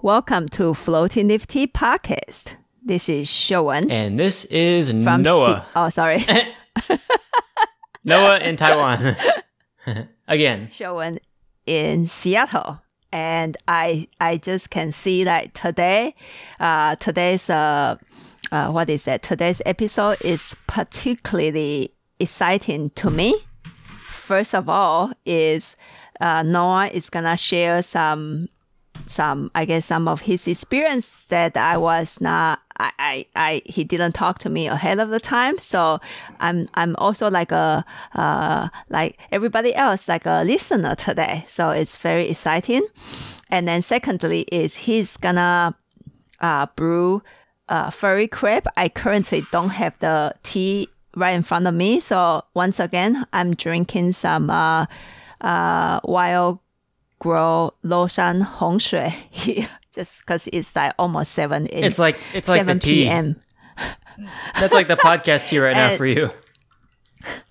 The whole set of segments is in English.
Welcome to Floating Nifty Podcast. This is Showen And this is from Noah. Se- oh, sorry, Noah in Taiwan. Again. Showen in Seattle. And I I just can see that today, uh, today's uh, uh, what is that? Today's episode is particularly exciting to me. First of all, is uh, Noah is gonna share some some I guess some of his experience that I was not I, I, I he didn't talk to me ahead of the time. So I'm I'm also like a uh like everybody else like a listener today. So it's very exciting. And then secondly is he's gonna uh brew uh furry crab. I currently don't have the tea right in front of me. So once again I'm drinking some uh uh wild grow Loshan Hongshui here just because it's like almost seven. It's, it's like it's 7 like p.m. That's like the podcast here right and, now for you.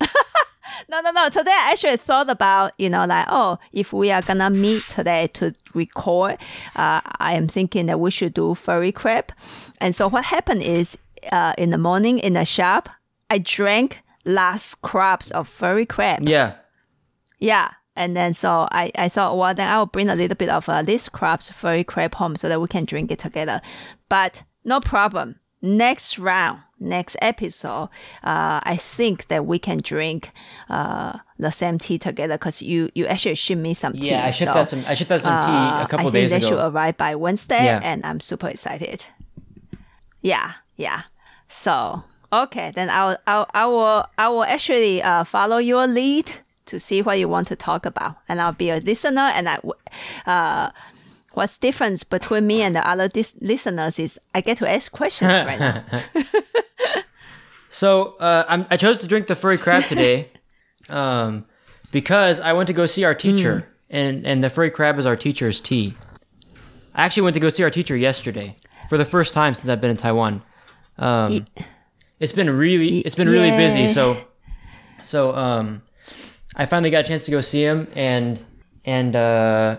no, no, no. Today I actually thought about, you know, like, oh, if we are going to meet today to record, uh, I am thinking that we should do furry crab. And so what happened is uh, in the morning in the shop, I drank last scraps of furry crab. Yeah. Yeah. And then so I, I thought, well, then I'll bring a little bit of uh, this crabs furry crab home so that we can drink it together. But no problem. Next round, next episode, uh, I think that we can drink uh, the same tea together because you, you actually shipped me some tea. Yeah, I shipped so, out some I shipped out some tea uh, a couple days ago. I think they should arrive by Wednesday, Yeah. and I'm super excited. Yeah, yeah. So okay, then I'll, I'll I will I will actually uh, follow your lead to see what you want to talk about, and I'll be a listener. And I, uh, what's difference between me and the other dis- listeners is I get to ask questions right now. So uh, I'm, I chose to drink the furry crab today um, because I went to go see our teacher, and, and the furry crab is our teacher's tea. I actually went to go see our teacher yesterday for the first time since I've been in Taiwan. Um, it's been really it's been really busy. So so um, I finally got a chance to go see him, and and uh,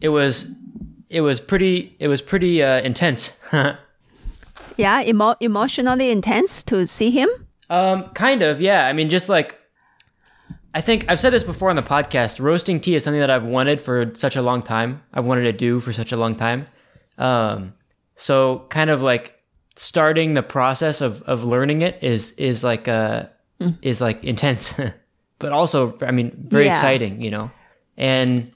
it was it was pretty it was pretty uh, intense. Yeah, emo- emotionally intense to see him. Um, kind of, yeah. I mean, just like I think I've said this before on the podcast. Roasting tea is something that I've wanted for such a long time. I've wanted to do for such a long time. Um, so kind of like starting the process of of learning it is is like uh is like intense, but also I mean very Yeah. exciting, you know. And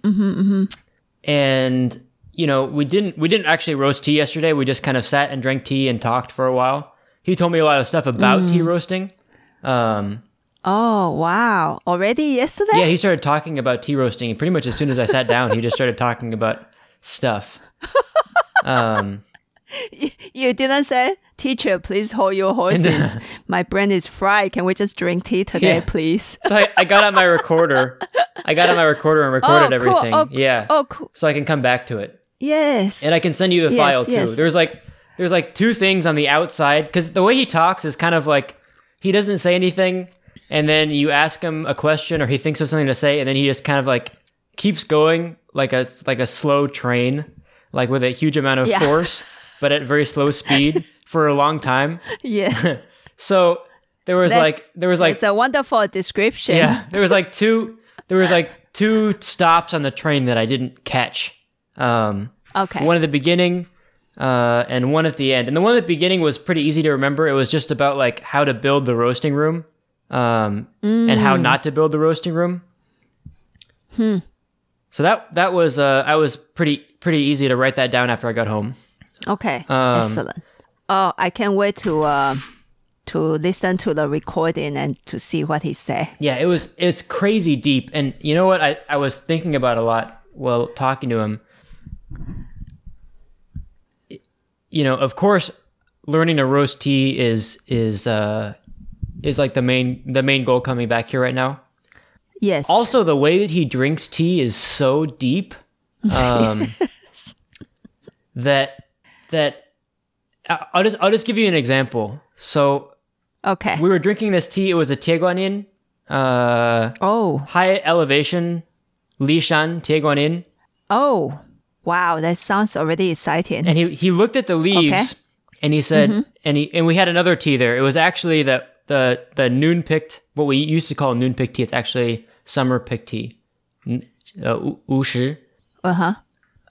and you know we didn't we didn't actually roast tea yesterday. We just kind of sat and drank tea and talked for a while. He told me a lot of stuff about tea roasting. Um, Oh wow! Already yesterday? yeah, he started talking about tea roasting. Pretty much as soon as I sat down, he just started talking about stuff. Um, You didn't say, teacher, please hold your horses. My brain is fried. Can we just drink tea today, Yeah. please? so I, I got out my recorder. I got out my recorder and recorded Oh, cool. everything. Oh, yeah. Oh, cool. So I can come back to it. Yes. and I can send you the Yes, file too. yes. There's like there's like two things on the outside because the way he talks is kind of like he doesn't say anything, and then you ask him a question or he thinks of something to say, and then he just kind of like keeps going like a like a slow train, like with a huge amount of Yeah. force, but at very slow speed for a long time. yes. So there was That's- like there was like it's a wonderful description. yeah, there was like two there was like two stops on the train that I didn't catch. Um, Okay. one at the beginning uh, and one at the end. And the one at the beginning was pretty easy to remember. It was just about like how to build the roasting room um, and how not to build the roasting room. Hmm. So that that was uh, I was pretty pretty easy to write that down after I got home. Okay. Um, Excellent. Oh, I can't wait to uh, to listen to the recording and to see what he said. Yeah, it was it's crazy deep. And you know what I, I was thinking about a lot while talking to him. You know, of course, learning to roast tea is is uh is like the main the main goal coming back here right now. Yes. Also, the way that he drinks tea is so deep um, that that I- I'll just I'll just give you an example. So okay. we were drinking this tea. It was a Tieguanyin, uh, oh. high elevation Lishan Tieguanyin. Oh. Wow, that sounds already exciting. and he he looked at the leaves Okay. and he said and he and we had another tea there it was actually the the the noon picked what we used to call noon picked tea it's actually summer picked tea uh, Uh huh.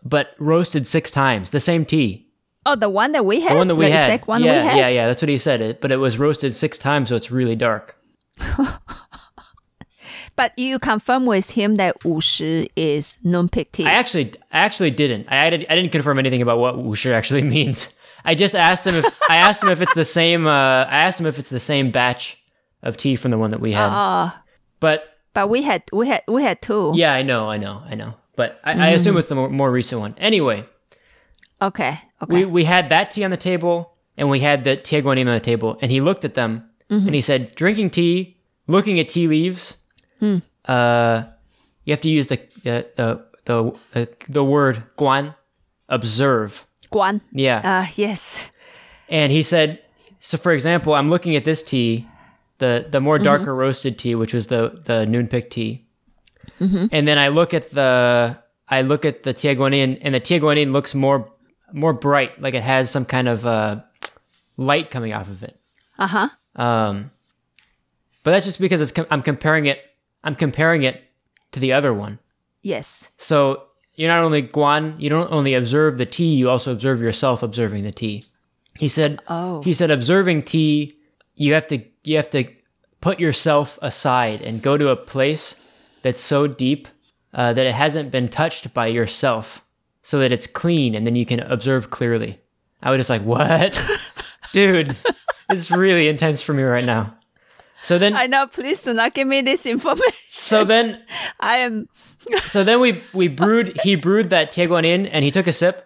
but roasted six times the same tea Oh, the one that we had. the one that we the had one yeah we had. yeah yeah that's what he said it but it was roasted six times so it's really dark But you confirm with him that 五十 is non-pick tea. I actually I actually didn't I, I, did, I didn't confirm anything about what wu shi actually means I just asked him if I asked him if it's the same uh, I asked him if it's the same batch of tea from the one that we had oh, but but we had we had we had two. Yeah, I know, I know, I know. But I, I assume it's the more, more recent one. Anyway, Okay. Okay. we, we had that tea on the table, and we had the tea on the table, and he looked at them, and he said, "Drinking tea, looking at tea leaves, uh, you have to use the uh, the the the, the word guan, observe. Guan. Yeah, Uh, yes. and he said, so for example, I'm looking at this tea, the the more darker roasted tea, which was the the noon pick tea, and then I look at the I look at the Tieguanyin, and the Tieguanyin looks more more bright, like it has some kind of uh, light coming off of it. Uh huh. Um, but that's just because it's com- I'm comparing it I'm comparing it to the other one. Yes. So you're not only guan, you don't only observe the tea, you also observe yourself observing the tea. He said Oh. he said observing tea, you have to you have to put yourself aside and go to a place that's so deep uh, that it hasn't been touched by yourself, so that it's clean, and then you can observe clearly. I was just like, what, dude? this is really intense for me right now. So then, I know. Please do not give me this information. so then, I am. so then we we brewed. He brewed that Tieguanyin, and he took a sip.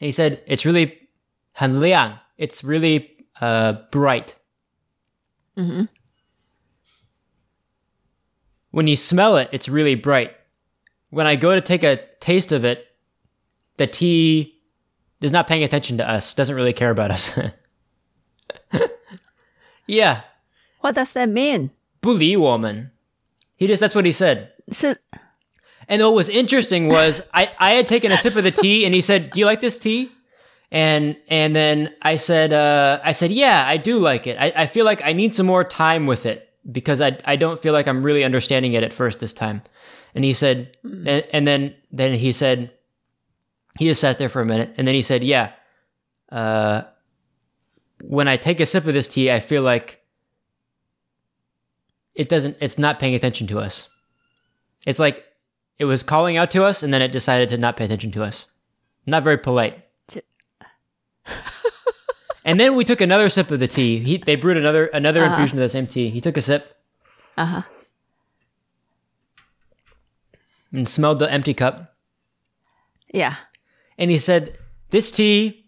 And he said, "It's really 很亮. It's really uh, bright. When you smell it, it's really bright. When I go to take a taste of it, the tea is not paying attention to us. Doesn't really care about us. yeah, What does that mean? 不理我们. He just that's what he said. So, And what was interesting was I, I had taken a sip of the tea and he said, Do you like this tea? And and then I said uh, I said, Yeah, I do like it. I, I feel like I need some more time with it because I I don't feel like I'm really understanding it at first this time. And he said and, and then then he said he just sat there for a minute and then he said, Yeah. Uh when I take a sip of this tea, I feel like it doesn't it's not paying attention to us. It's like it was calling out to us and then it decided to not pay attention to us. Not very polite. And then we took another sip of the tea. He, they brewed another another Uh-huh. infusion of the same tea. He took a sip uh huh. and smelled the empty cup. Yeah. And he said, "This tea,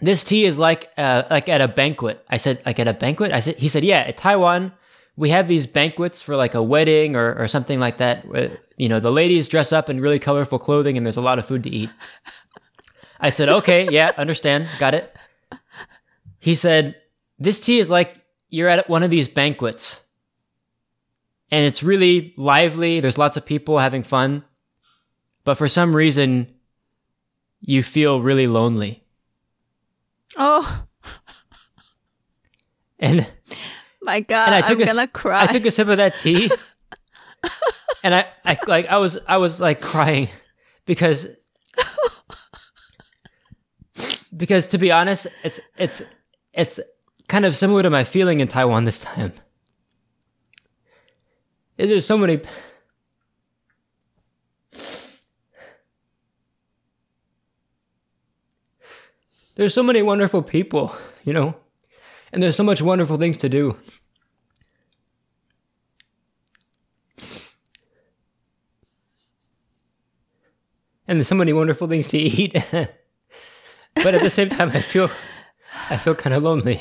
this tea is like uh, like at a banquet." I said, "Like at a banquet?" I said, "He said, yeah, at Taiwan." We have these banquets for like a wedding or, or something like that. You know, the ladies dress up in really colorful clothing and there's a lot of food to eat. I said, okay, yeah, understand, got it. He said, this tea is like you're at one of these banquets and it's really lively. There's lots of people having fun, but for some reason, you feel really lonely. Oh And my God! and I took I'm a, gonna cry. I took a sip of that tea, and I, I like I was I was like crying because because to be honest, it's it's it's kind of similar to my feeling in Taiwan this time. There's so many. There's so many wonderful people, you know, and there's so much wonderful things to do. and there's so many wonderful things to eat. but at the same time, I feel, I feel kind of lonely.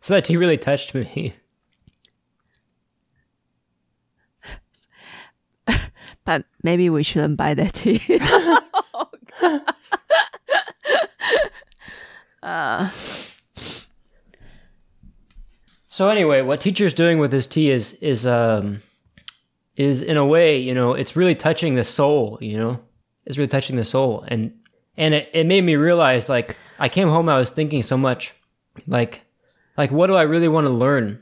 So that tea really touched me. but maybe we shouldn't buy that tea. uh, So anyway, what teacher's doing with his tea is is um is in a way, you know, it's really touching the soul, you know. It's really touching the soul. And and it, it made me realize like I came home I was thinking so much like like what do I really want to learn,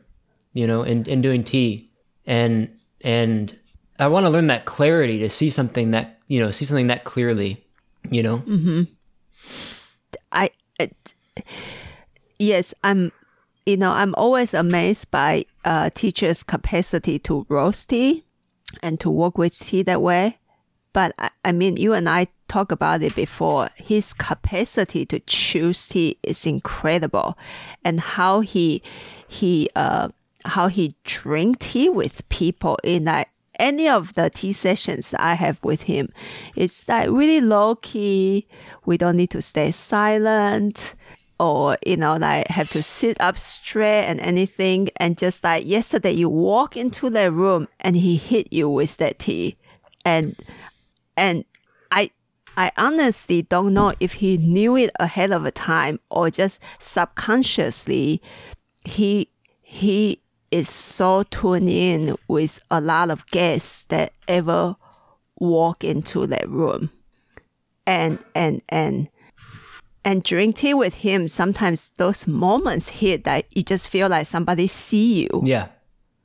you know, in, in doing tea. And and I want to learn that clarity to see something that you know, see something that clearly, you know. Mm-hmm. I it, yes, I'm. You know, I'm always amazed by uh, teachers' capacity to roast tea and to work with tea that way. But I, I mean, you and I talked about it before. His capacity to choose tea is incredible, and how he he uh how he drink tea with people in like any of the tea sessions I have with him. It's like really low key. We don't need to stay silent or you know like have to sit up straight and anything and just like yesterday you walk into the room and he hit you with that tea and and i i honestly don't know if he knew it ahead of time or just subconsciously he he is so tuned in with a lot of guests that ever walk into that room. And and and and drink tea with him, sometimes those moments hit that you just feel like somebody see you Yeah.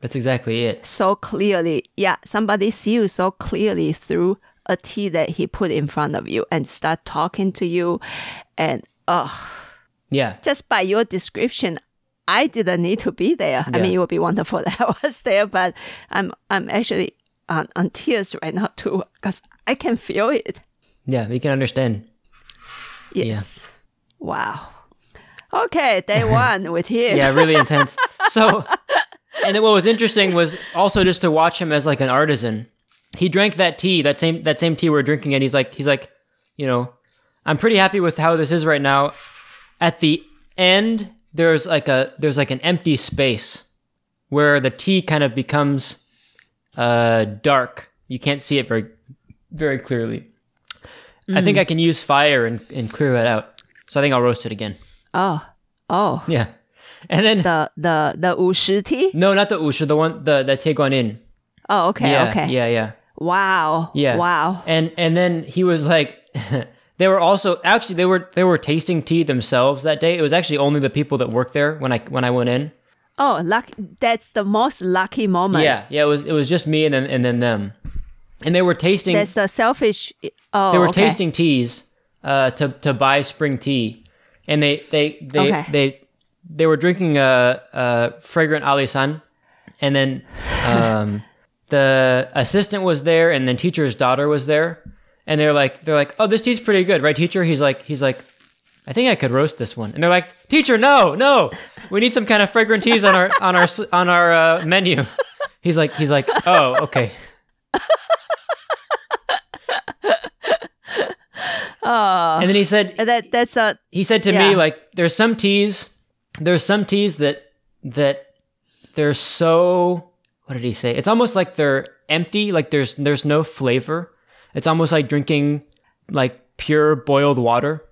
That's exactly it. so clearly. Yeah, somebody see you so clearly through a tea that he put in front of you and start talking to you. And oh, Yeah. just by your description, I didn't need to be there. I mean, it would be wonderful that I was there, but I'm I'm actually on, on tears right now too because I can feel it. Yeah, we can understand. Yes. Wow. Okay, day one with him. yeah, really intense. So, and then what was interesting was also just to watch him as like an artisan. He drank that tea, that same that same tea we're drinking, and he's like, he's like, you know, I'm pretty happy with how this is right now. At the end, there's like a there's like an empty space where the tea kind of becomes uh dark. You can't see it very very clearly. I think mm. I can use fire and, and clear that out. So I think I'll roast it again. Oh. Oh. Yeah. And then The the the 五十 tea? No, not the Usha, the one the the Tieguanyin. Oh, okay, Yeah, okay. yeah, yeah, Wow. yeah. Wow. And and then he was like, they were also actually they were they were tasting tea themselves that day. It was actually only the people that worked there when I when I went in. Oh, luck that's the most lucky moment. Yeah, yeah. It was it was just me and then and then them, and they were tasting That's the selfish oh they were okay. tasting teas uh, to to buy spring tea, and they they they Okay. they they were drinking a, a fragrant Alishan, and then um, the assistant was there, and the teacher's daughter was there, and they're like they're like, oh, this tea's pretty good, right, teacher? He's like he's like. I think I could roast this one, and they're like, "Teacher, no, no, we need some kind of fragrant teas on our on our on our uh, menu." He's like, he's like, "Oh, okay." Oh. And then he said, That that's a he said to Yeah. me like there's some teas there's some teas that that they're so what did he say it's almost like they're empty like there's there's no flavor it's almost like drinking like pure boiled water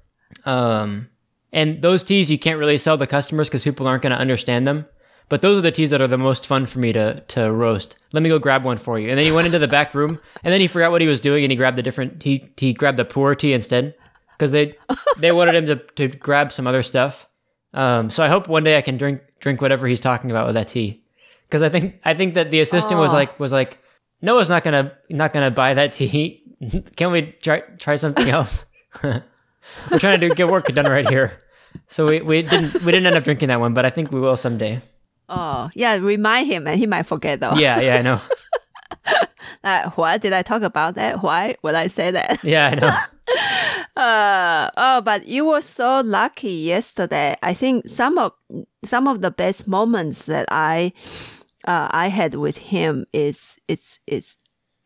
um and those teas you can't really sell to customers because people aren't going to understand them but those are the teas that are the most fun for me to to roast let me go grab one for you and then he went into the back room and then he forgot what he was doing and he grabbed the different he he grabbed the pu'er tea instead because they they wanted him to, to grab some other stuff. Um, so I hope one day I can drink drink whatever he's talking about with that tea. Because I think I think that the assistant was Oh. like was like Noah's not gonna not gonna buy that tea. Can we try try something else? We're trying to do get work done right here. So we, we didn't we didn't end up drinking that one, but I think we will someday. Oh yeah, remind him and he might forget though. Yeah, yeah, I know. Like, what did I talk about that? Why would I say that? Yeah, I know. Uh, oh, but you were so lucky yesterday. I think some of some of the best moments that I uh, I had with him is it's it's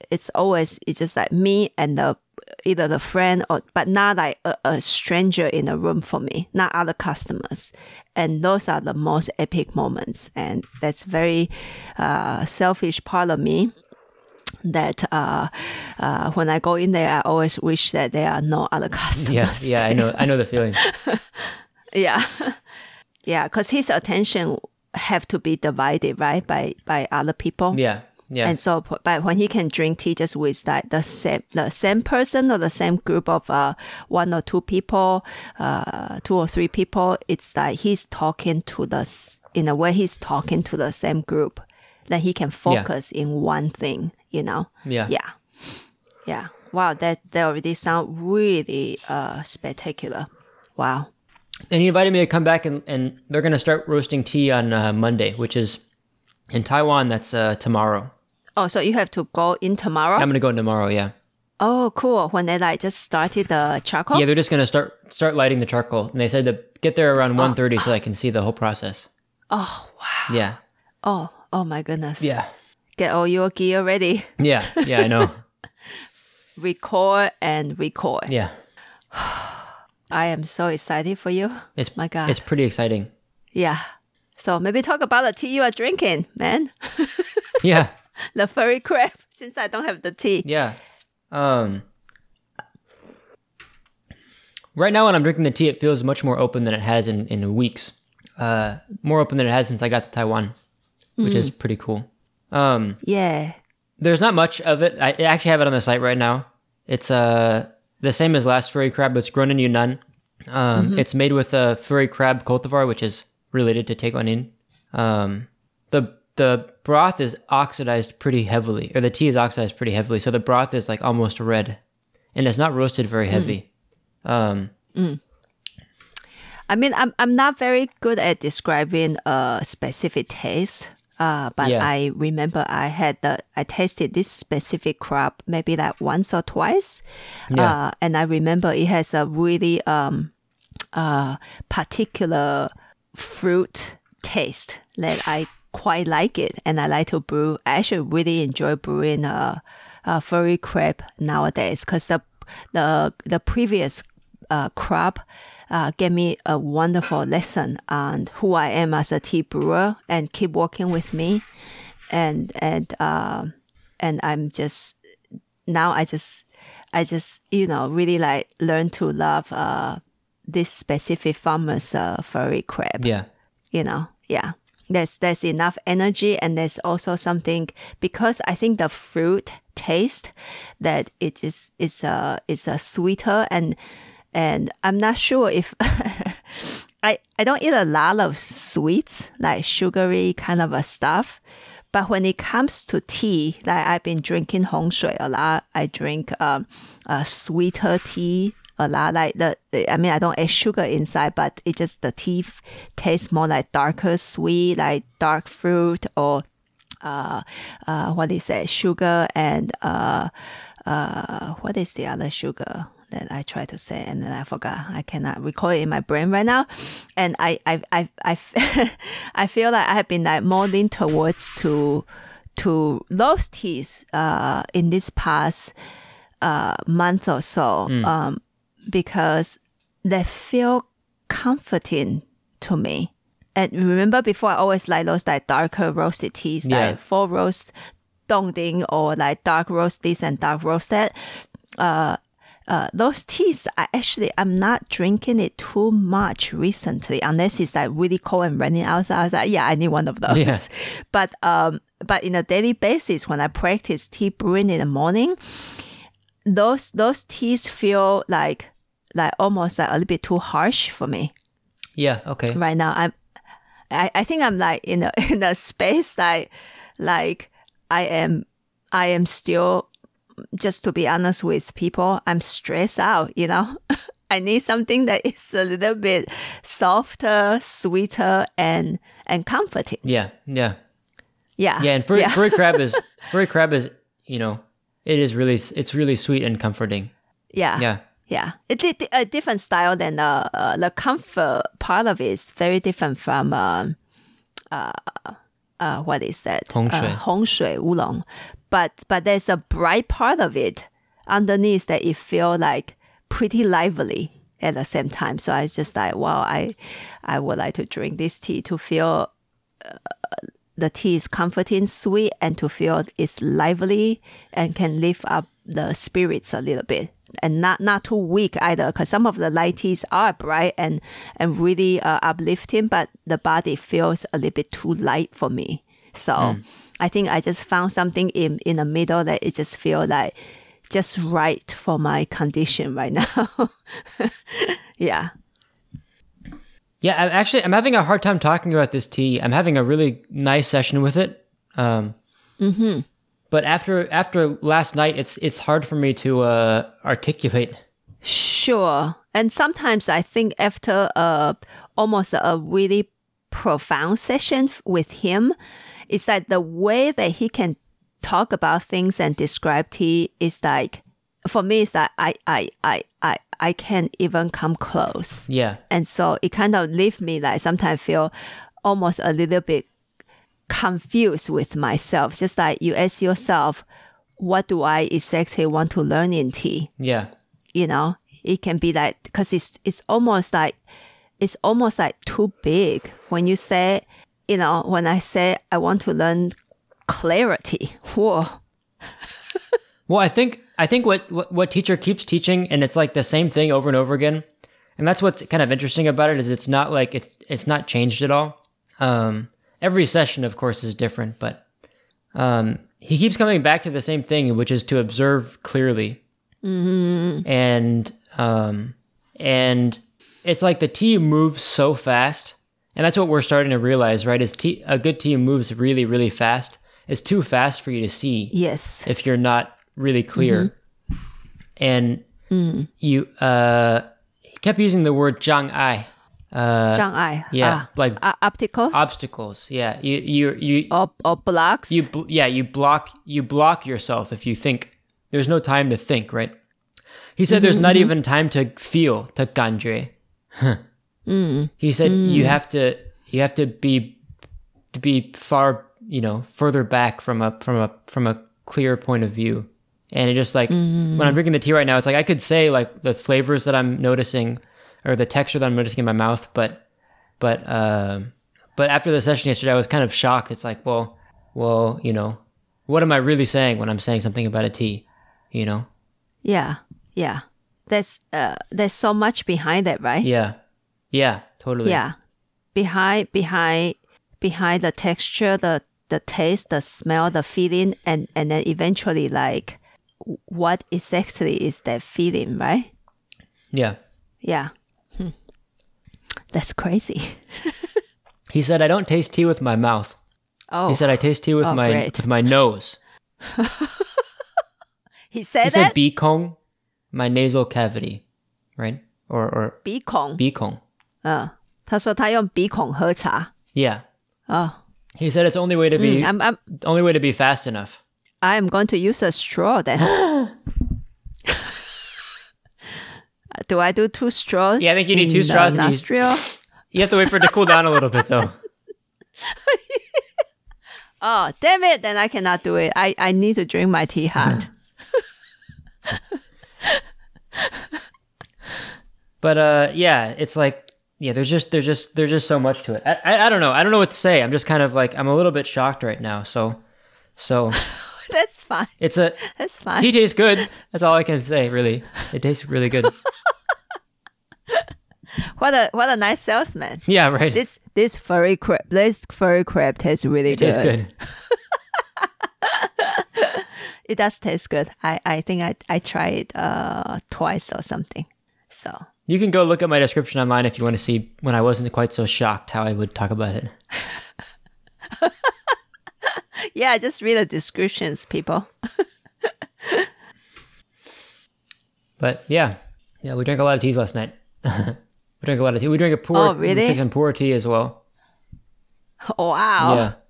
it's always it's just like me and the either the friend or but not like a, a stranger in a room for me, not other customers. And those are the most epic moments, and that's very uh, selfish part of me that uh, uh, when I go in there, I always wish that there are no other customers. Yeah, yeah, I know I know the feeling. yeah, yeah. Because his attention have to be divided, right, by by other people. Yeah. Yeah. And so, but when he can drink tea just with like the same, the same person or the same group of uh, one or two people, uh, two or three people, it's like he's talking to the, in a way, he's talking to the same group. That he can focus in one thing, you know? yeah. Yeah. Yeah. Wow. That, that already sound really uh, spectacular. Wow. And he invited me to come back and, and they're going to start roasting tea on uh, Monday, which is in Taiwan. That's uh, tomorrow. Oh, so you have to go in tomorrow? I'm going to go in tomorrow. Yeah. oh, cool. When they like just started the charcoal? Yeah. They're just going to start start lighting the charcoal. And they said to get there around 1.30 so I can see the whole process. Oh, wow. Yeah. Oh, oh my goodness. Yeah. Get all your gear ready. Yeah. Yeah. I know. Record and record. Yeah. I am so excited for you. It's My God. It's pretty exciting. Yeah. So maybe talk about the tea you are drinking, man. Yeah. The furry crab, since I don't have the tea. Yeah. Um. Right now, when I'm drinking the tea, it feels much more open than it has in, in weeks. Uh, more open than it has since I got to Taiwan, which is pretty cool. Um, Yeah. there's not much of it. I actually have it on the site right now. It's uh the same as last furry crab. But it's grown in Yunnan. Um, It's made with a furry crab cultivar, which is related to Tieguanyin. Um, the the broth is oxidized pretty heavily, or the tea is oxidized pretty heavily, so the broth is like almost red, and it's not roasted very heavy. Um, I mean, I'm I'm not very good at describing a specific taste. Uh, but Yeah. I remember I had the I tasted this specific crab maybe like once or twice, Yeah. uh, and I remember it has a really um, uh, particular fruit taste that I quite like it, and I like to brew. I actually really enjoy brewing a, a furry crab nowadays because the the the previous uh, crab uh, gave me a wonderful lesson on who I am as a tea brewer and keep working with me, and and uh, and I'm just now I just I just you know really like learn to love uh, this specific farmer's uh, furry crab yeah, you know? Yeah there's there's enough energy and there's also something because i think the fruit taste that it is is a is a sweeter and and i'm not sure if i i don't eat a lot of sweets like sugary kind of a stuff but when it comes to tea, like I've been drinking Hong Shui a lot. I drink um, uh, sweeter tea a lot. Like the, I mean, I don't add sugar inside, but it just the tea tastes more like darker sweet, like dark fruit or uh, uh, what is that? Sugar and uh, uh, what is the other sugar that I try to say and then I forgot. I cannot recall it in my brain right now. And I I I I, I feel like I have been like more leaned towards to, to those teas, uh, in this past, uh, month or so, um, because they feel comforting to me. And remember before I always like those like darker roasted teas, Yeah. like full roast dongding or like dark roast this and dark roast that. Uh, uh, those teas, I actually I'm not drinking it too much recently, unless it's like really cold and raining outside. I was like, yeah, I need one of those. Yeah. But um, but in a daily basis, when I practice tea brewing in the morning, those those teas feel like like almost like a little bit too harsh for me yeah. Okay. right now. I'm I, I think I'm like in a in a space like like I am I am still just to be honest with people, I'm stressed out, you know. I need something that is a little bit softer, sweeter and and comforting. Yeah. Yeah. Yeah. Yeah. And furry, furry crab is furry crab is you know it is really it's really sweet and comforting. yeah. Yeah. Yeah, it's a, a different style than uh, uh, the comfort part of it is very different from um, uh, uh, what is that? Hong Shui. Uh, Hong Shui Oolong. But but there's a bright part of it underneath that it feel like pretty lively at the same time. So I just like, wow, I I would like to drink this tea to feel uh, the tea is comforting, sweet, and to feel it's lively and can lift up the spirits a little bit. and not not too weak either. Because some of the light teas are bright and and really uh, uplifting, but the body feels a little bit too light for me. So I think I just found something in in the middle that it just feel like just right for my condition right now. yeah. Yeah, I'm actually I'm having a hard time talking about this tea. I'm having a really nice session with it. Um, But after after last night, it's it's hard for me to uh, articulate. Sure. And sometimes I think after a almost a really profound session with him, it's like the way that he can talk about things and describe tea is like for me it's like I I I I I can't even come close. Yeah, And so it kind of leave me like sometimes feel almost a little bit confused with myself. Just like you ask yourself, what do I exactly want to learn in tea? yeah, you know it can be like because it's it's almost like it's almost like too big when you say you know when i say i want to learn clarity whoa Well, I think I think what, what what teacher keeps teaching, and it's like the same thing over and over again, and that's what's kind of interesting about it is it's not like it's it's not changed at all. Um, every session, of course, is different, but um, he keeps coming back to the same thing, which is to observe clearly, and um, and it's like the tea moves so fast, and that's what we're starting to realize, right? Is tea a good tea moves really really fast? It's too fast for you to see yes if you're not really clear. And you uh he kept using the word zhang ai. Uh Zhang ai yeah, like ah, obstacles obstacles. Yeah. You you you or, or blocks you bl- yeah, you block you block yourself if you think. There's no time to think, right? He said there's not even time to feel, to 感觉. He said you have to you have to be to be far, you know, further back from a from a from a clear point of view. And it just like when I'm drinking the tea right now, it's like I could say like the flavors that I'm noticing or the texture that I'm noticing in my mouth, but but um but after the session yesterday, I was kind of shocked. It's like, well, well, you know, what am I really saying when I'm saying something about a tea? You know? yeah yeah there's uh there's so much behind it right Yeah, yeah, totally. yeah behind behind behind the texture the the taste the smell the feeling and and then eventually like what exactly is that feeling right yeah. yeah Hmm. that's crazy He said, I don't taste tea with my mouth. oh He said, I taste tea with Oh, my great. with my nose. he said He that said bikong, my nasal cavity, right? Or or 鼻孔 bikong. 嗯他说他用鼻孔喝茶 Yeah. 哦 He said it's the only way to be I'm, I'm the only way to be fast enough. I am going to use a straw then do I do two straws Yeah, I think you need two straws and you- nostril You have to wait for it to cool down a little bit though. Oh, damn it. Then I cannot do it. I, I need to drink my tea hot. But uh yeah, it's like yeah, there's just there's just there's just so much to it. I, I I don't know. I don't know what to say. I'm just kind of like I'm a little bit shocked right now. So so That's fine. it's a That's fine. tea tastes good. That's all I can say, really. It tastes really good. What a what a nice salesman. Yeah, right. This this furry crab this furry crab tastes really it good. tastes good. It does taste good. I, I think I I tried uh twice or something. So You can go look at my description online if you want to see when I wasn't quite so shocked how I would talk about it yeah, just read the descriptions, people. but yeah, yeah, we drank a lot of teas last night. we drank a lot of tea. We drank a pu'er. Oh, really? We drank some pu'er tea as well. Oh, wow. Yeah.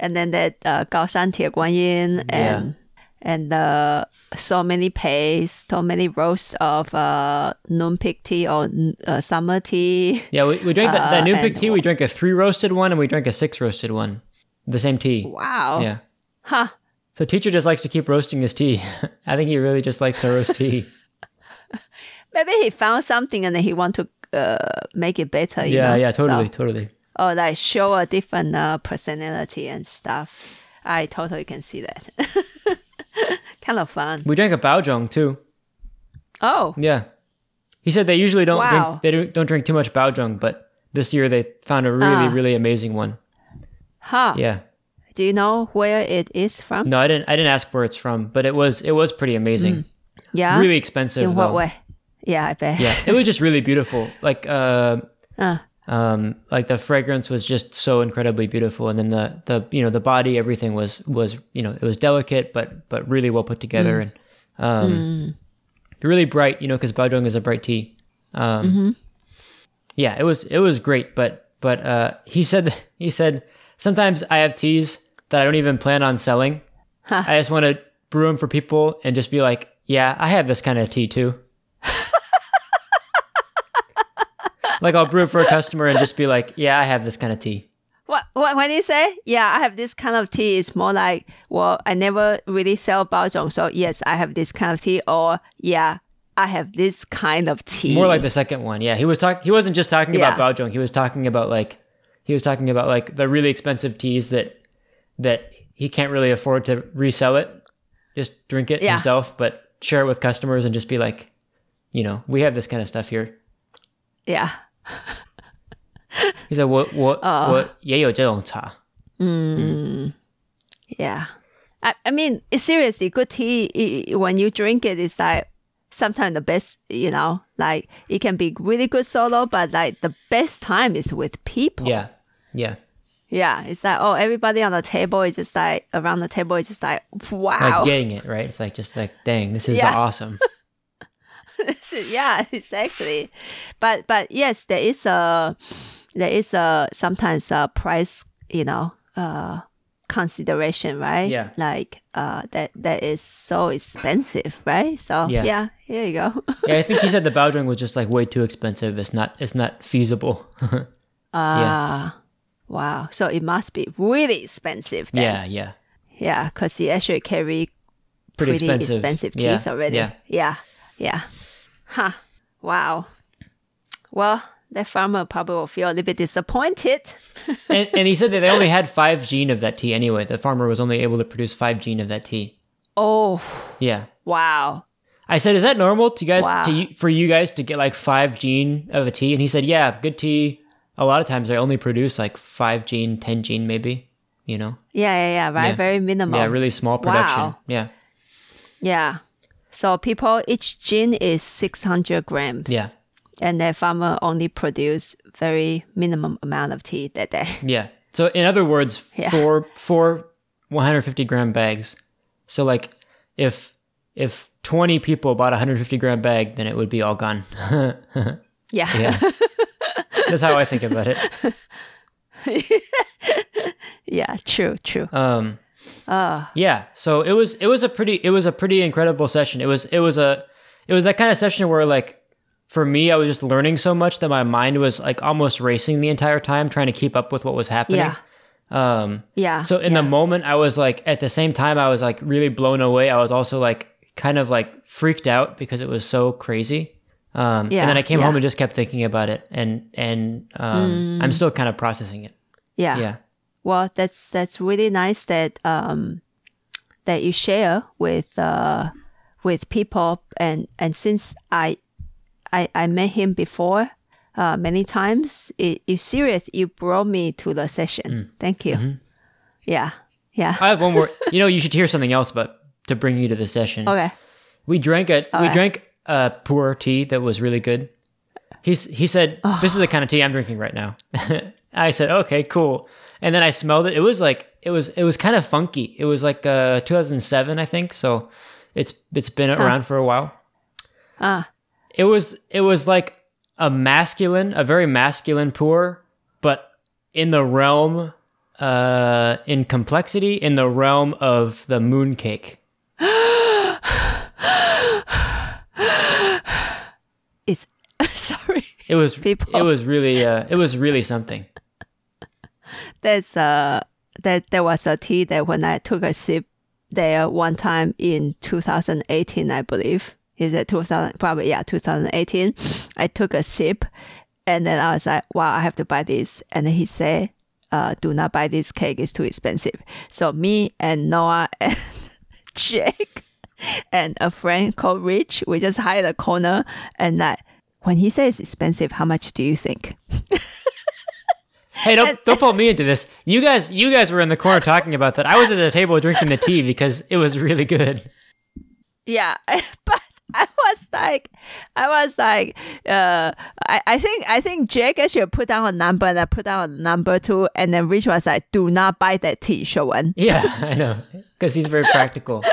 And then that uh, Gaoshan Tie Guanyin and yeah. and uh, so many pays, so many roasts of uh, noonpig tea or uh, summer tea. Yeah, we, we drank that, that pick tea. We drank a three roasted one and we drank a six roasted one. The same tea. Wow. Yeah. Huh. So teacher just likes to keep roasting his tea. I think he really just likes to roast tea. Maybe he found something and then he want to uh, make it better. You yeah, know? yeah, totally, So, totally. or like show a different uh, personality and stuff. I totally can see that. kind of fun. We drank a baozhong too. Oh, Yeah. He said they usually don't Wow. drink they don't, don't drink too much Baozhong, but this year they found a really Ah. really amazing one. Huh. Yeah. Do you know where it is from? No, I didn't I didn't ask where it's from, but it was it was pretty amazing. Yeah. Really expensive. In what though. way? Yeah, I bet. Yeah. It was just really beautiful. Like uh Uh, um like the fragrance was just so incredibly beautiful and then the the you know the body everything was was you know it was delicate but but really well put together and um really bright you know because baozhong is a bright tea um yeah it was it was great but but uh he said he said sometimes i have teas that i don't even plan on selling Huh. i just want to brew them for people and just be like yeah i have this kind of tea too like i'll brew it for a customer and just be like yeah i have this kind of tea What, what when you say, yeah, I have this kind of tea, it's more like, well, I never really sell baozhong, so yes, I have this kind of tea, or yeah, I have this kind of tea. More like the second one. Yeah, he was talking. He wasn't just talking about Yeah. Baozhong. He was talking about like he was talking about like the really expensive teas that that he can't really afford to resell it. Just drink it Yeah. himself, but share it with customers and just be like, you know, we have this kind of stuff here. yeah, He said, "我我哦我也有这种茶." yeah. I, I mean, it's seriously, good tea, i- i- when you drink it, it's like sometimes the best, you know, like it can be really good solo, but like the best time is with people. Yeah, yeah. Yeah, it's like, oh, everybody on the table is just like, around the table is just like, wow. Like getting it right. It's like just like, dang, this is Yeah. awesome. yeah, exactly. But but yes, there is a there is a sometimes a price, you know, uh consideration, right? Yeah. Like uh that that is so expensive, right? So Yeah. yeah, here you go. yeah, I think he said the Baozhong was just like way too expensive. It's not. It's not feasible. Ah. Wow. So it must be really expensive then. yeah, yeah. Yeah, because he actually carry Pretty pretty, expensive. expensive, Yeah, teas already. yeah. yeah. Yeah. Huh. Wow. Well, that farmer probably will feel a little bit disappointed. and, and he said that they only had five jin of that tea anyway. The farmer was only able to produce five jin of that tea. Oh, Yeah. wow. I said, is that normal to you guys Wow. to for you guys to get like five jin of a tea? And he said, yeah, good tea. A lot of times they only produce like five jin, ten jin, maybe. You know, Yeah, yeah, yeah, right? Yeah. Very minimal. yeah, really small production. Wow. Yeah, Yeah. So people, each jin is 600 grams. Yeah. And the farmer only produce very minimum amount of tea that day. yeah. So in other words, Yeah. four four 150 gram bags. So like if if 20 people bought a 150 gram bag, then it would be all gone. Yeah. yeah, that's how I think about it. yeah, true, true. Um, Uh, yeah. So it was it was a pretty it was a pretty incredible session. It was it was a it was that kind of session where like for me I was just learning so much that my mind was like almost racing the entire time trying to keep up with what was happening. yeah. Um Yeah. so in yeah. the moment I was like at the same time I was like really blown away. I was also like kind of like freaked out because it was so crazy. Um Yeah, and then I came yeah. Mm. home and just kept thinking about it and and um I'm still kind of processing it. yeah. Yeah. Well, that's that's really nice that um that you share with uh with people and and since I I I met him before uh many times, it, you serious you brought me to the session. Thank you. Yeah. Yeah. I have one more. You know, you should hear something else, but to bring you to the session. Okay. We drank a we drank a pu'er tea that was really good. He's he said, "This is the kind of tea I'm drinking right now." I said, "Okay, cool." And then I smelled it. It was like it was it was kind of funky. It was like uh 2007, I think. So it's it's been around for a while. Ah. It was it was like a masculine, a very masculine pu'er, but in the realm uh in complexity in the realm of the moon cake. It's sorry. It was People. it was really uh it was really something. There's uh that there was a tea that when I took a sip there one time in 2018, I believe. Is it 2000? Probably yeah, 2018. I took a sip, and then I was like, "Wow, I have to buy this." And then he said, uh, "Do not buy this cake; it's too expensive." So me and Noah and Jake, and a friend called Rich. We just hide a corner and that when he says expensive, how much do you think? Hey, don't don't pull me into this. You guys, you guys were in the corner talking about that. I was at the table drinking the tea because it was really good. Yeah, but I was like, I was like, uh, I, I think I think Jake should put down a number and I put down a number too, and then Rich was like, "Do not buy that tea, Showen." Yeah, I know, because he's very practical.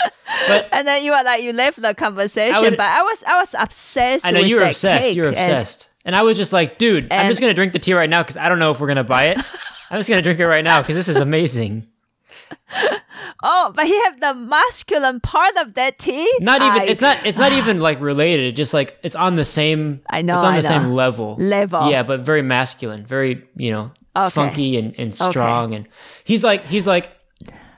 But And then you were like, you left the conversation, would- but I was I was obsessed. I know you were obsessed. You were and- obsessed, and, I was just like, dude, I'm just gonna drink the tea right now because I don't know if we're gonna buy it. I'm just gonna drink it right now because this is amazing. oh, but he have the masculine part of that tea. Not even. I- it's not. It's not even like related. It's just like it's on the same. I know, It's on I the same level. Level. Yeah, but very masculine. Very you know Okay. funky and, and strong. And he's like he's like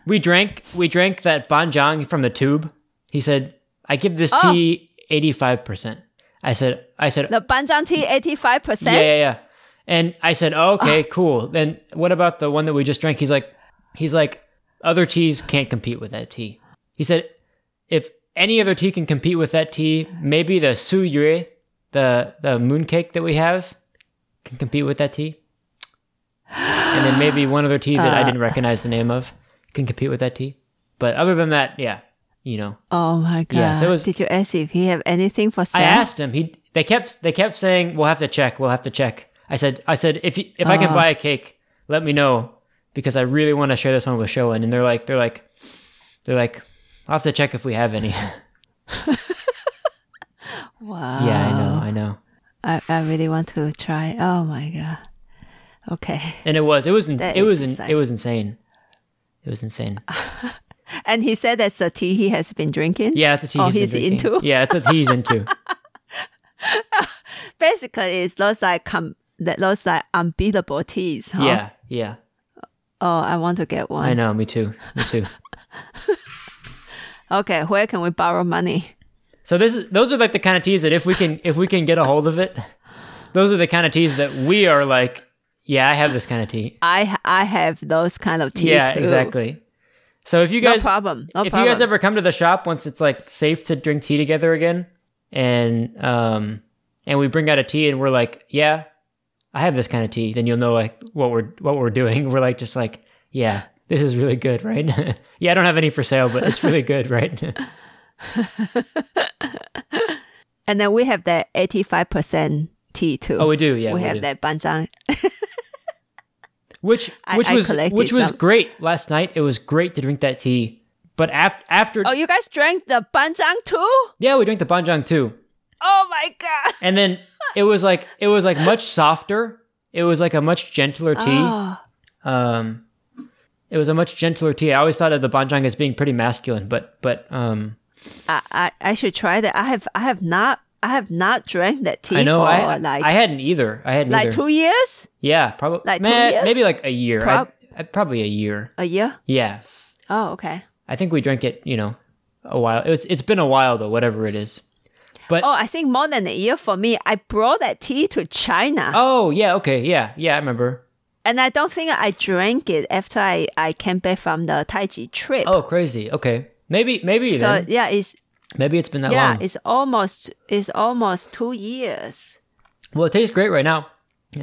we drank we drank that Banzhang from the tube. He said I give this Oh. tea eighty five percent. I said I said the Banzhang tea eighty five percent. yeah yeah. Yeah. And I said oh, okay cool. Then what about the one that we just drank? He's like he's like other teas can't compete with that tea. He said if any other tea can compete with that tea, maybe the su yue, the the mooncake that we have, can compete with that tea. And then maybe one other tea that I didn't recognize the name of can compete with that tea. But other than that, yeah, you know. Oh my god! Yeah, so it was- Did you ask if he have anything for sale? I asked him. He they kept they kept saying we'll have to check. We'll have to check. I said I said if you, if I can Oh. buy a cake, let me know because I really want to share this one with Showen. And they're like they're like they're like I'll have to check if we have any. Wow. yeah, I know, I know. I, I really want to try. Oh my god. Okay. And it was it was in, it was in, insane. it was insane. It was insane. And he said that's the tea he has been drinking. Yeah, it's a tea Oh, he's, he's into? Yeah, a tea he's into. Basically, it's those like com- that those like unbeatable teas. Huh? Yeah, yeah. Oh, I want to get one. I know. Me too. Me too. Okay, where can we borrow money? So this is those are like the kind of teas that if we can if we can get a hold of it, those are the kind of teas that we are like, yeah, I have this kind of tea. I I have those kind of tea yeah, too. exactly. So if you No guys problem. No if problem. you guys ever come to the shop once it's like safe to drink tea together again, and um and we bring out a tea and we're like, yeah, I have this kind of tea, then you'll know like what we're what we're doing. We're like just like, yeah, this is really good, right? yeah, I don't have any for sale, but it's really good, right? and then we have that eighty five percent tea too. oh, we do. Yeah, we have do. that Banzhang. which which I was collected which was some. great last night. It was great to drink that tea. But after after Oh, you guys drank the Banzhang too? yeah, we drank the Banzhang too. Oh my god! And then it was like it was like much softer. It was like a much gentler tea. Oh, Um it was a much gentler tea. I always thought of the Banzhang as being pretty masculine, but but um I, I I should try that. I have I have not I have not drank that tea I know for I like I hadn't either. I hadn't like either. two years, yeah, probably like two years? maybe like a year. Prob- I, probably a year. a year. Yeah. Oh, okay. I think we drank it, you know, a while. It was it's been a while though, whatever it is. But Oh, I think more than a year for me. I brought that tea to China, Oh yeah, okay, yeah, yeah, I remember. and I don't think I drank it after I, I came back from the Taiji trip. Oh, crazy. Okay, maybe maybe so then. yeah, it's maybe it's been that yeah, long. Yeah, it's almost it's almost two years. Well, it tastes great right now.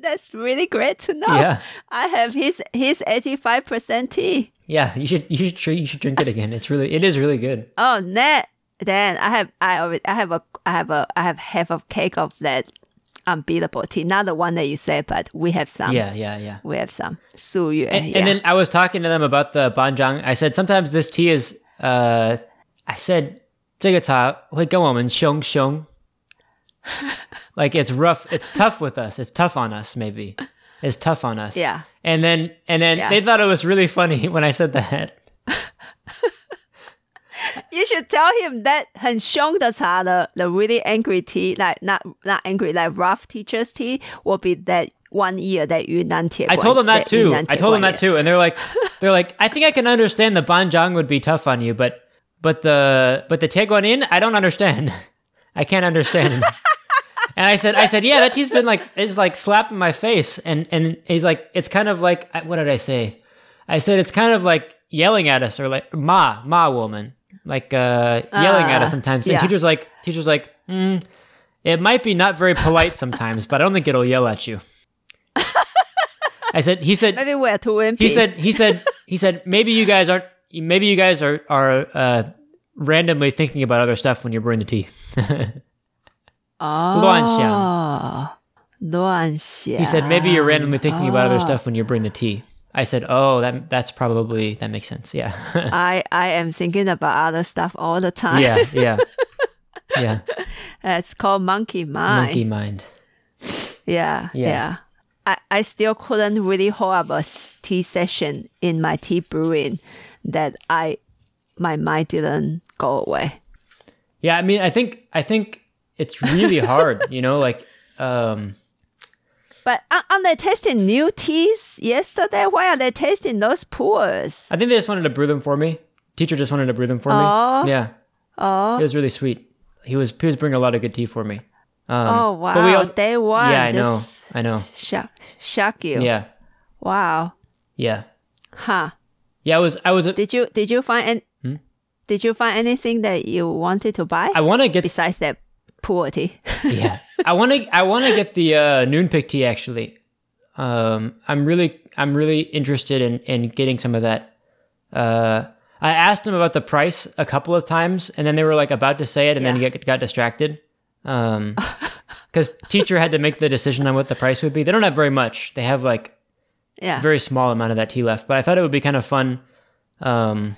That's really great to know. Yeah, I have his his eighty five percent tea. yeah. You should you should you should drink it again. It's really it is really good. Oh, net. Then I have I already I have a I have a I have half a cake of that unbeatable tea. Not the one that you said, but we have some. Yeah, yeah, yeah. We have some. So And, yeah. and then I was talking to them about the Banzhang. I said sometimes this tea is uh I said 这个茶会跟我们凶凶 like it's rough it's tough with us it's tough on us maybe it's tough on us yeah and then and then yeah. they thought it was really funny when i said that you should tell him that 很凶的茶呢，the really angry tea, like not not angry, like rough teacher's tea, will be that one year that Yunnan Tie. I told them that, that too. I told them that too, and they're like, they're like, I think I can understand the Banzhang would be tough on you, but but the but the Tieguanyin, I don't understand. I can't understand. and I said, I said, yeah, that tea's been like is like slapping my face, and and he's like, it's kind of like what did I say? I said it's kind of like yelling at us or like ma ma woman like uh, yelling uh, at us uh, sometimes. And teachers like teachers like, mm, it might be not very polite sometimes, but I don't think it'll yell at you. I said. He said. Maybe we're too wimpy. He said. He said. He said. Maybe you guys aren't. Maybe you guys are are uh, randomly thinking about other stuff when you're brewing the tea. oh. He said maybe you're randomly thinking oh. about other ah. stuff when you're brewing the tea i said oh that that's probably that makes sense yeah I I am thinking about other stuff all the time. yeah yeah yeah it's called monkey mind. monkey mind Yeah, Yeah. yeah. I, I still couldn't really hold up a tea session in my tea brewing that I my mind didn't go away. Yeah, I mean, I think I think it's really hard, you know, like um But a- aren't they tasting new teas yesterday? Why are they tasting those pours? I think they just wanted to brew them for me. Teacher just wanted to brew them for me. Oh. Yeah, Oh, it was really sweet. He was he was bringing a lot of good tea for me. Um, oh but wow! we all- Day one, yeah, I know, just I know. shock, shock you. Yeah, Wow. yeah, Huh. yeah. I was I was Did you did you find an, Hmm? Did you find anything that you wanted to buy I want to get besides that poor tea? yeah. I want to I want to get the uh, noon pick tea actually. Um, I'm really I'm really interested in in getting some of that. Uh, I asked them about the price a couple of times, and then they were like about to say it, and then Yeah. get, got distracted. Um, because teacher had to make the decision on what the price would be. They don't have very much. They have like yeah. very small amount of that tea left. But I thought it would be kind of fun, um,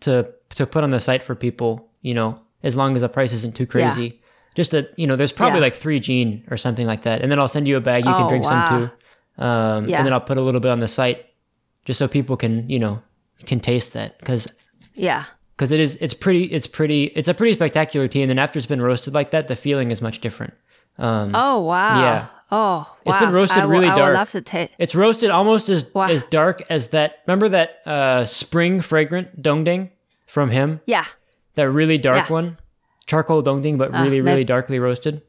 to to put on the site for people. You know, as long as the price isn't too crazy. Just a you know, there's probably Yeah. like three jin or something like that, and then I'll send you a bag. You can Oh, drink wow. some too. Um, Yeah. and then I'll put a little bit on the site, just so people can you know can taste that because yeah. because it is it's pretty it's pretty it's a pretty spectacular tea, and then after it's been roasted like that, the feeling is much different. Um, Oh wow. Yeah. Oh, It's wow. been roasted I will- really I dark. would love to taste. It's roasted almost as Wow. as dark as that. Remember that uh, spring fragrant dongding from him? Yeah. That really dark Yeah. one, charcoal dongding, but Ah, really maybe- really darkly roasted.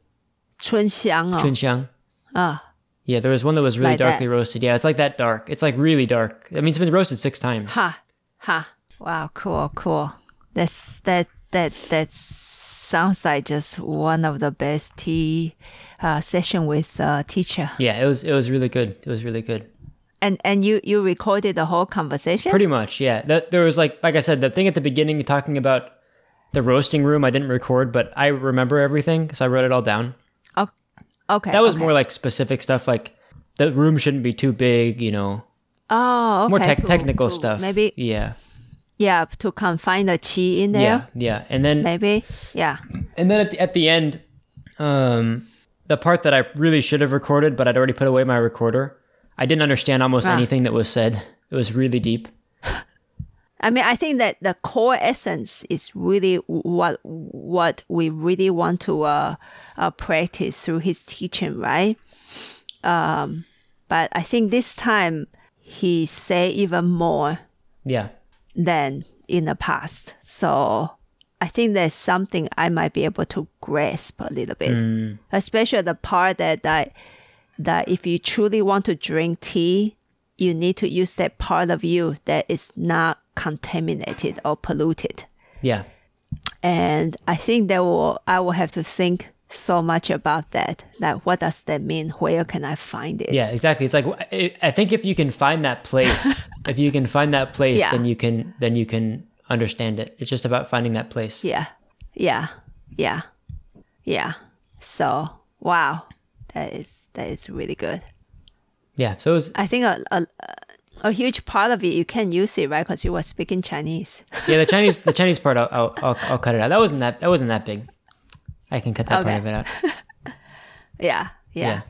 春香哦. Chunxiang. Ah. Yeah, there was one that was really Like that. darkly roasted. Yeah, it's like that dark. It's like really dark. I mean, it's been roasted six times. Ha. Ha. Wow, cool, cool. That's that that that sounds like just one of the best tea uh, session with uh, teacher. Yeah, it was it was really good. It was really good. And and you you recorded the whole conversation? Pretty much, yeah. That there was like like I said, the thing at the beginning talking about the roasting room. I didn't record, but I remember everything, so I wrote it all down. Oh, okay. That was okay. more like specific stuff, like the room shouldn't be too big, you know, oh, okay. more tech to- technical to stuff. Maybe yeah, yeah, to confine the chi in there. yeah, yeah. And then Maybe yeah. and then at the, at the end, um, the part that I really should have recorded, but I'd already put away my recorder. I didn't understand almost Ah. anything that was said. It was really deep. I mean, I think that the core essence is really what what we really want to uh, uh, practice through his teaching, right? Um, but I think this time he say even more Yeah, than in the past. So I think there's something I might be able to grasp a little bit, especially the part that that that if you truly want to drink tea, you need to use that part of you that is not contaminated or polluted. yeah, And I think that will I will have to think so much about that. Like, what does that mean? Where can I find it? yeah. Exactly. It's like I think if you can find that place, if you can find that place, Yeah. then you can then you can understand it. It's just about finding that place. Yeah. Yeah. Yeah. Yeah. So wow. That is that is really good. Yeah. So it was I think a a, a huge part of it you can use it right because you were speaking Chinese. yeah. The Chinese the Chinese part I'll, I'll I'll I'll cut it out. That wasn't that that wasn't that big. I can cut that Okay. part of it out. Yeah. Yeah. Yeah.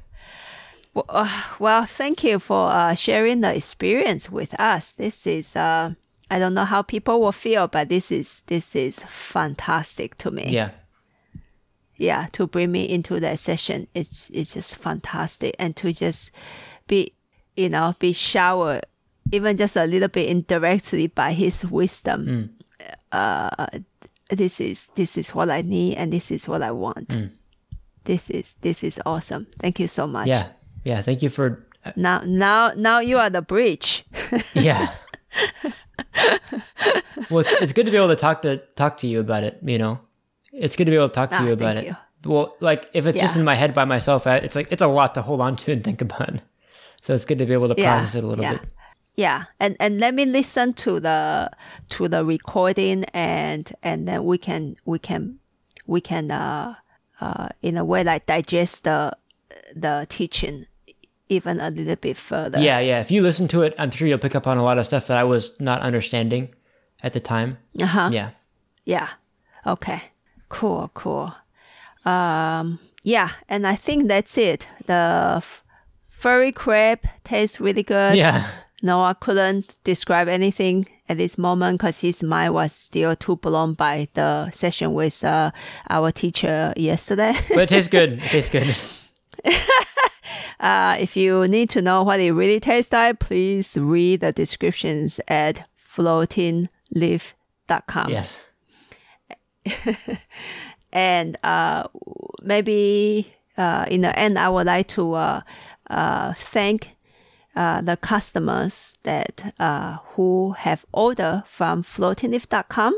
Well, uh, well, thank you for uh, sharing the experience with us. This is uh, I don't know how people will feel, but this is this is fantastic to me. Yeah. yeah to bring me into that session it's it's just fantastic and to just be you know be showered even just a little bit indirectly by his wisdom uh this is this is what i need and this is what i want this is this is awesome thank you so much Yeah. Yeah. Thank you for. now now now you are the bridge Yeah. well, it's, it's good to be able to talk to talk to you about it. You know, it's good to be able to talk to Ah, you about it. you. Well, like if it's just in my head by myself, it's like it's a lot to hold on to and think about. So it's good to be able to Yeah, process it a little yeah. bit. Yeah, and and let me listen to the to the recording, and and then we can we can we can uh uh in a way like digest the the teaching even a little bit further. Yeah, yeah. If you listen to it, I'm sure you'll pick up on a lot of stuff that I was not understanding at the time. Uh huh. Yeah. Yeah. Okay. Cool. Cool. Um. Yeah, and I think that's it. The f- furry crab tastes really good. Yeah. Noah couldn't describe anything at this moment because his mind was still too blown by the session with uh, our teacher yesterday. But it tastes good. It tastes good. uh, if you need to know what it really tastes like, please read the descriptions at floatingleaf.com. yes. And uh, maybe uh, in the end, I would like to uh, uh, thank uh, the customers that uh, who have ordered from floatingleaf.com.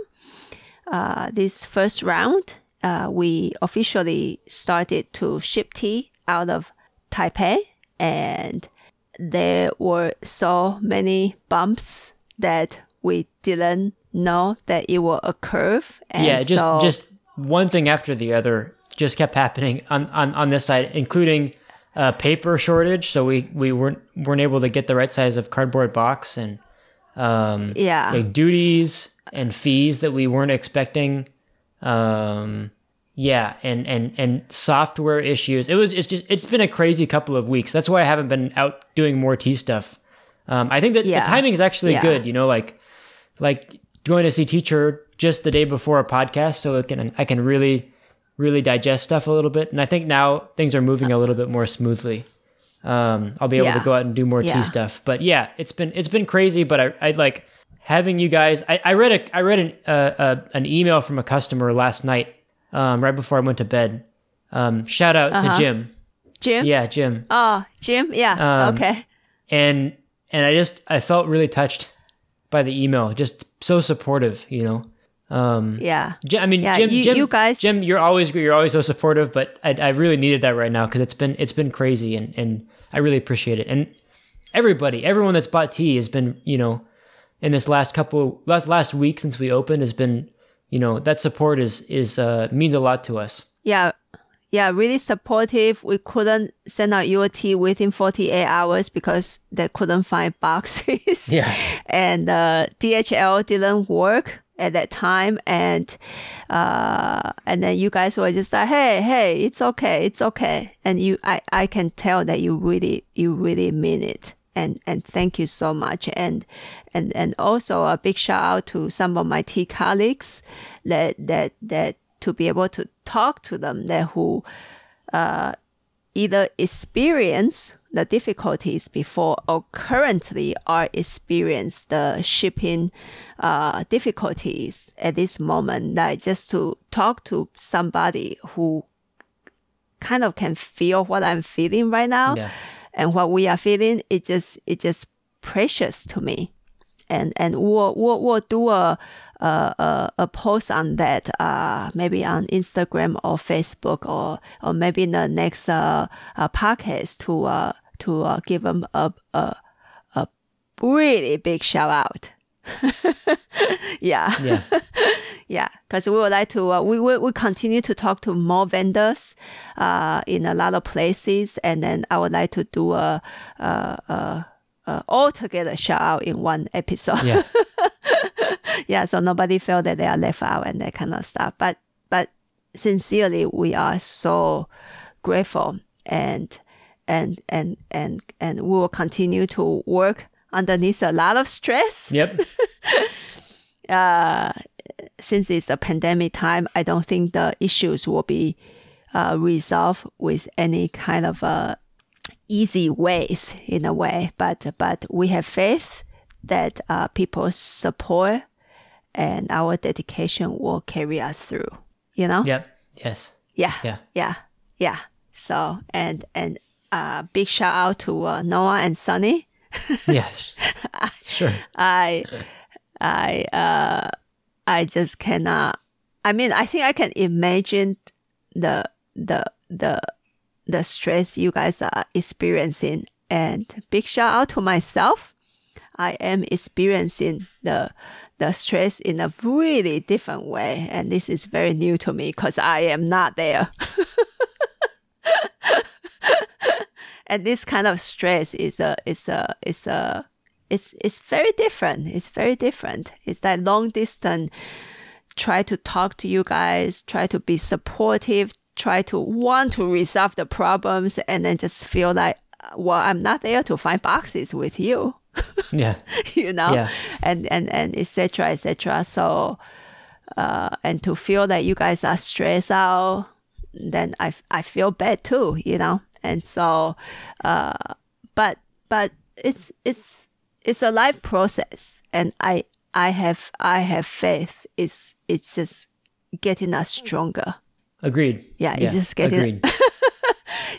Uh, this first round, uh, we officially started to ship tea out of Taipei, and there were so many bumps that we didn't know that it will occur. And yeah, just so, just one thing after the other just kept happening on on, on this side, including uh, paper shortage. So we we weren't weren't able to get the right size of cardboard box and um, yeah, like duties and fees that we weren't expecting. Um, yeah, and and and software issues. It was it's just it's been a crazy couple of weeks. That's why I haven't been out doing more tea stuff. Um, I think that Yeah. the timing is actually Yeah. good. You know, like like going to see teacher just the day before a podcast, so it can I can really really digest stuff a little bit. And I think now things are moving a little bit more smoothly. Um, I'll be able Yeah. to go out and do more Yeah. tea stuff. But yeah, it's been it's been crazy. But I I like having you guys. I, I read a I read an uh, uh, an email from a customer last night, um, right before I went to bed. Um, shout out Uh-huh. to Jim. Jim. Yeah, Jim. Oh, Jim. Yeah. Um, okay. And and I just I felt really touched by the email. Just so supportive, you know. Um, Yeah. Jim, I mean, Yeah, Jim, you- Jim, you guys- Jim, you're always you're always so supportive, but I, I really needed that right now because it's been it's been crazy, and and I really appreciate it. And everybody, everyone that's bought tea has been, you know, in this last couple last last week since we opened has been, you know, that support is is uh, means a lot to us. Yeah. Yeah. Really supportive. We couldn't send out your tea within 48 hours because they couldn't find boxes. Yeah. and uh, DHL didn't work at that time, and uh, and then you guys were just like, hey, hey, it's okay, it's okay, and you, I, I can tell that you really, you really mean it, and and thank you so much, and and and also a big shout out to some of my tea colleagues that that that to be able to talk to them that who uh, either experience the difficulties before or currently are experience the shipping uh, difficulties at this moment like just to talk to somebody who kind of can feel what i'm feeling right now Yeah. and what we are feeling it just it just precious to me and and we'll we'll, we'll do a, a a a post on that uh maybe on Instagram or Facebook or or maybe in the next uh, uh podcast to uh to uh, give them a a a really big shout out. yeah. Yeah, Yeah, because we would like to, uh, we will we continue to talk to more vendors uh, in a lot of places, and then I would like to do a, a, a, a all together shout out in one episode. yeah, yeah, so nobody feel that they are left out and that kind of stuff. But but sincerely, we are so grateful and and and and and we will continue to work underneath a lot of stress yep, since it's a pandemic time, I don't think the issues will be uh, resolved with any kind of uh, easy ways in a way. But but we have faith that uh, people's support and our dedication will carry us through. You know? yep, yes, Yeah. yeah, Yeah. Yeah. So and and uh, big shout out to uh, Noah and Sunny. yeah. Sure. I I uh I just cannot I mean I think I can imagine the the the the stress you guys are experiencing and big shout out to myself. I am experiencing the the stress in a really different way and this is very new to me because I am not there. and this kind of stress is a is a is a it's it's very different. It's very different. It's that long distance. Try to talk to you guys. Try to be supportive. Try to want to resolve the problems, and then just feel like, well, I'm not there to find boxes with you. Yeah. you know, Yeah. and and and etc. etc. So, uh, and to feel that you guys are stressed out, then I I feel bad too. You know, and so, uh, but but it's it's it's a life process, and I I have I have faith. It's it's just getting us stronger. Agreed. Yeah, it's just getting agreed.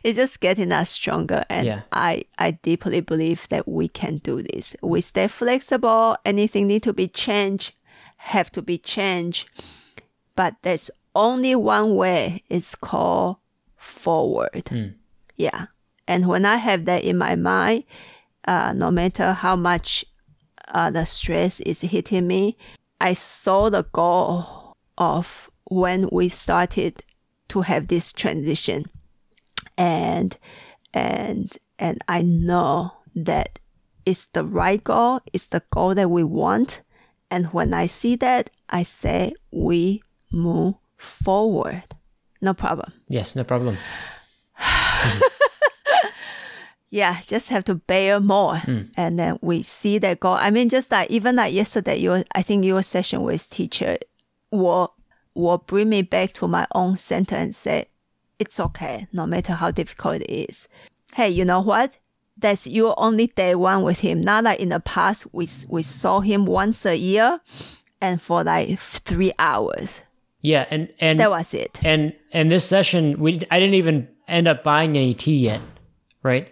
it's just getting us stronger and Yeah. I, I deeply believe that we can do this we stay flexible anything need to be changed have to be changed but there's only one way it's called forward yeah and when i have that in my mind uh, no matter how much uh, the stress is hitting me i saw the goal of when we started to have this transition and and and I know that it's the right goal, it's the goal that we want. And when I see that, I say we move forward. No problem. yes, no problem. Yeah, just have to bear more, hmm. and then we see that goal. I mean, just like even like yesterday, your I think your session with teacher will will bring me back to my own center and say, it's okay, no matter how difficult it is. Hey, you know what? That's your only day one with him. Not like in the past, we we saw him once a year, and for like three hours. Yeah, and and That was it. and and this session we I didn't even end up buying any tea yet, right?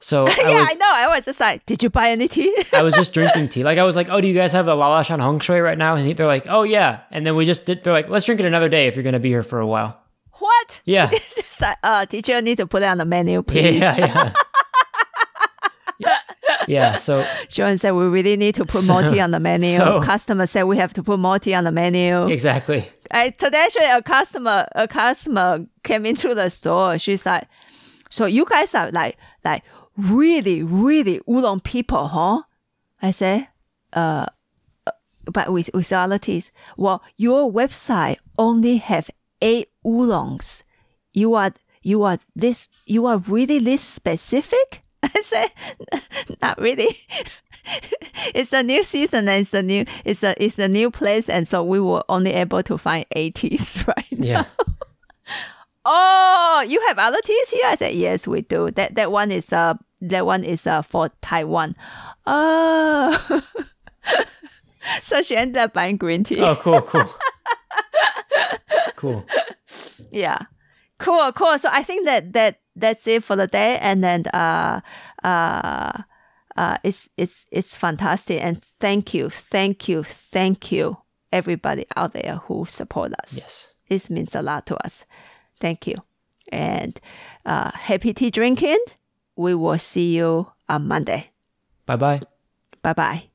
So I yeah, was I know. I was just like, did you buy any tea? I was just drinking tea. Like I was like, oh, do you guys have a Lala Shan Hong Shui right now? And they're like, oh yeah. And then we just did. They're like, let's drink it another day if you're gonna be here for a while. what? Yeah, It's just like, uh, teacher need to put it on the menu, yeah, please. yeah. yeah. Yeah, so John said we really need to put more tea on the menu. so- customer said we have to put more tea on the menu. exactly. I, today actually a customer a customer came into the store. She's like, "So you guys are like like really really oolong people, huh?" I say, "Uh, uh, but with with teas. Well, your website only have eight oolongs. You are you are this you are really this specific." I say, "Not really." it's a new season and it's a new it's a it's a new place and so we were only able to find 80s right Yeah. oh you have other teas here i said yes we do that that one is uh that one is uh for taiwan oh so she ended up buying green tea Oh, cool, cool. cool. yeah cool cool so i think that that that's it for the day. And then uh uh uh it's it's it's fantastic. And thank you thank you thank you everybody out there who support us. Yes. this means a lot to us. Thank you. And uh happy tea drinking. We will see you on monday. Bye bye. bye bye